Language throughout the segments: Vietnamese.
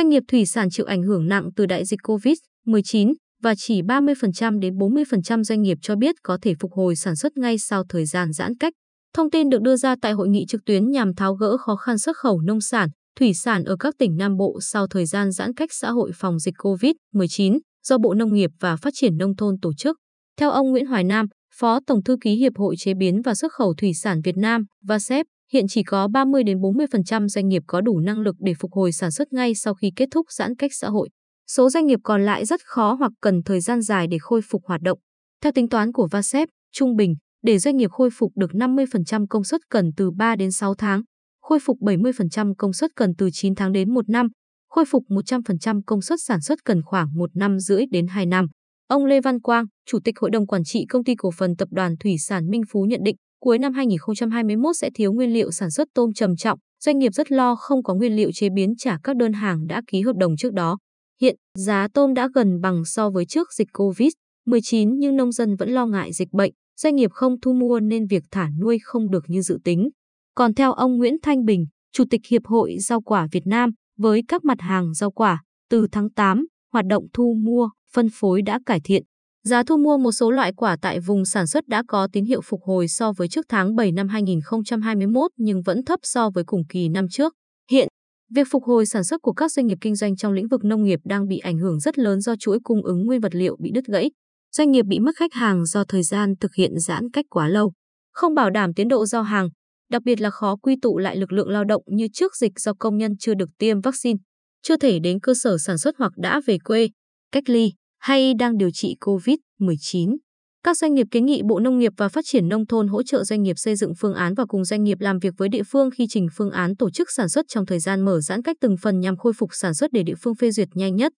Doanh nghiệp thủy sản chịu ảnh hưởng nặng từ đại dịch COVID-19 và chỉ 30% đến 40% doanh nghiệp cho biết có thể phục hồi sản xuất ngay sau thời gian giãn cách. Thông tin được đưa ra tại hội nghị trực tuyến nhằm tháo gỡ khó khăn xuất khẩu nông sản, thủy sản ở các tỉnh Nam Bộ sau thời gian giãn cách xã hội phòng dịch COVID-19 do Bộ Nông nghiệp và Phát triển Nông thôn tổ chức. Theo ông Nguyễn Hoài Nam, Phó Tổng thư ký Hiệp hội Chế biến và Xuất khẩu Thủy sản Việt Nam, VASEP, hiện chỉ có 30 đến 40% doanh nghiệp có đủ năng lực để phục hồi sản xuất ngay sau khi kết thúc giãn cách xã hội. Số doanh nghiệp còn lại rất khó hoặc cần thời gian dài để khôi phục hoạt động. Theo tính toán của VASEP, trung bình, để doanh nghiệp khôi phục được 50% công suất cần từ 3 đến 6 tháng, khôi phục 70% công suất cần từ 9 tháng đến 1 năm, khôi phục 100% công suất sản xuất cần khoảng 1 năm rưỡi đến 2 năm. Ông Lê Văn Quang, Chủ tịch Hội đồng Quản trị Công ty Cổ phần Tập đoàn Thủy sản Minh Phú nhận định, cuối năm 2021 sẽ thiếu nguyên liệu sản xuất tôm trầm trọng, doanh nghiệp rất lo không có nguyên liệu chế biến trả các đơn hàng đã ký hợp đồng trước đó. Hiện, giá tôm đã gần bằng so với trước dịch COVID-19 nhưng nông dân vẫn lo ngại dịch bệnh, doanh nghiệp không thu mua nên việc thả nuôi không được như dự tính. Còn theo ông Nguyễn Thanh Bình, Chủ tịch Hiệp hội Rau quả Việt Nam, với các mặt hàng rau quả, từ tháng 8, hoạt động thu mua, phân phối đã cải thiện. Giá thu mua một số loại quả tại vùng sản xuất đã có tín hiệu phục hồi so với trước tháng 7 năm 2021 nhưng vẫn thấp so với cùng kỳ năm trước. Hiện, việc phục hồi sản xuất của các doanh nghiệp kinh doanh trong lĩnh vực nông nghiệp đang bị ảnh hưởng rất lớn do chuỗi cung ứng nguyên vật liệu bị đứt gãy. Doanh nghiệp bị mất khách hàng do thời gian thực hiện giãn cách quá lâu, không bảo đảm tiến độ giao hàng, đặc biệt là khó quy tụ lại lực lượng lao động như trước dịch do công nhân chưa được tiêm vaccine, chưa thể đến cơ sở sản xuất hoặc đã về quê, cách ly hay đang điều trị COVID-19. Các doanh nghiệp kiến nghị Bộ Nông nghiệp và Phát triển Nông thôn hỗ trợ doanh nghiệp xây dựng phương án và cùng doanh nghiệp làm việc với địa phương khi trình phương án tổ chức sản xuất trong thời gian mở giãn cách từng phần nhằm khôi phục sản xuất để địa phương phê duyệt nhanh nhất.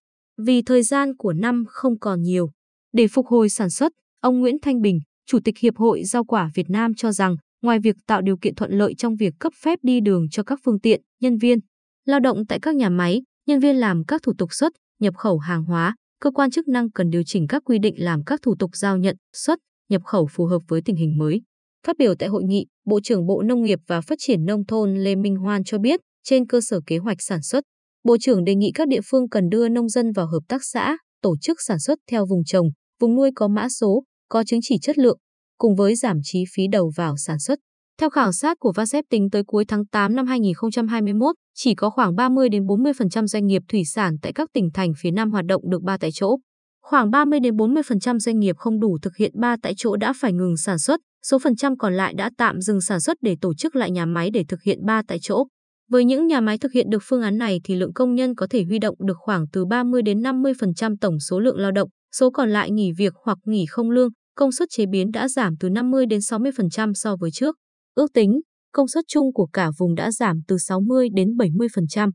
Vì thời gian của năm không còn nhiều. Để phục hồi sản xuất, ông Nguyễn Thanh Bình, Chủ tịch Hiệp hội Rau quả Việt Nam cho rằng, ngoài việc tạo điều kiện thuận lợi trong việc cấp phép đi đường cho các phương tiện, nhân viên, lao động tại các nhà máy, nhân viên làm các thủ tục xuất, nhập khẩu hàng hóa, cơ quan chức năng cần điều chỉnh các quy định làm các thủ tục giao nhận, xuất, nhập khẩu phù hợp với tình hình mới. Phát biểu tại hội nghị, Bộ trưởng Bộ Nông nghiệp và Phát triển Nông thôn Lê Minh Hoan cho biết, trên cơ sở kế hoạch sản xuất, Bộ trưởng đề nghị các địa phương cần đưa nông dân vào hợp tác xã, tổ chức sản xuất theo vùng trồng, vùng nuôi có mã số, có chứng chỉ chất lượng, cùng với giảm chi phí đầu vào sản xuất. Theo khảo sát của VASEP tính tới cuối tháng 8 năm 2021, chỉ có khoảng 30 đến 40% doanh nghiệp thủy sản tại các tỉnh thành phía Nam hoạt động được ba tại chỗ. Khoảng 30 đến 40% doanh nghiệp không đủ thực hiện ba tại chỗ đã phải ngừng sản xuất, số phần trăm còn lại đã tạm dừng sản xuất để tổ chức lại nhà máy để thực hiện ba tại chỗ. Với những nhà máy thực hiện được phương án này thì lượng công nhân có thể huy động được khoảng từ 30 đến 50% tổng số lượng lao động, số còn lại nghỉ việc hoặc nghỉ không lương, công suất chế biến đã giảm từ 50 đến 60% so với trước. Ước tính, công suất chung của cả vùng đã giảm từ 60 đến 70%.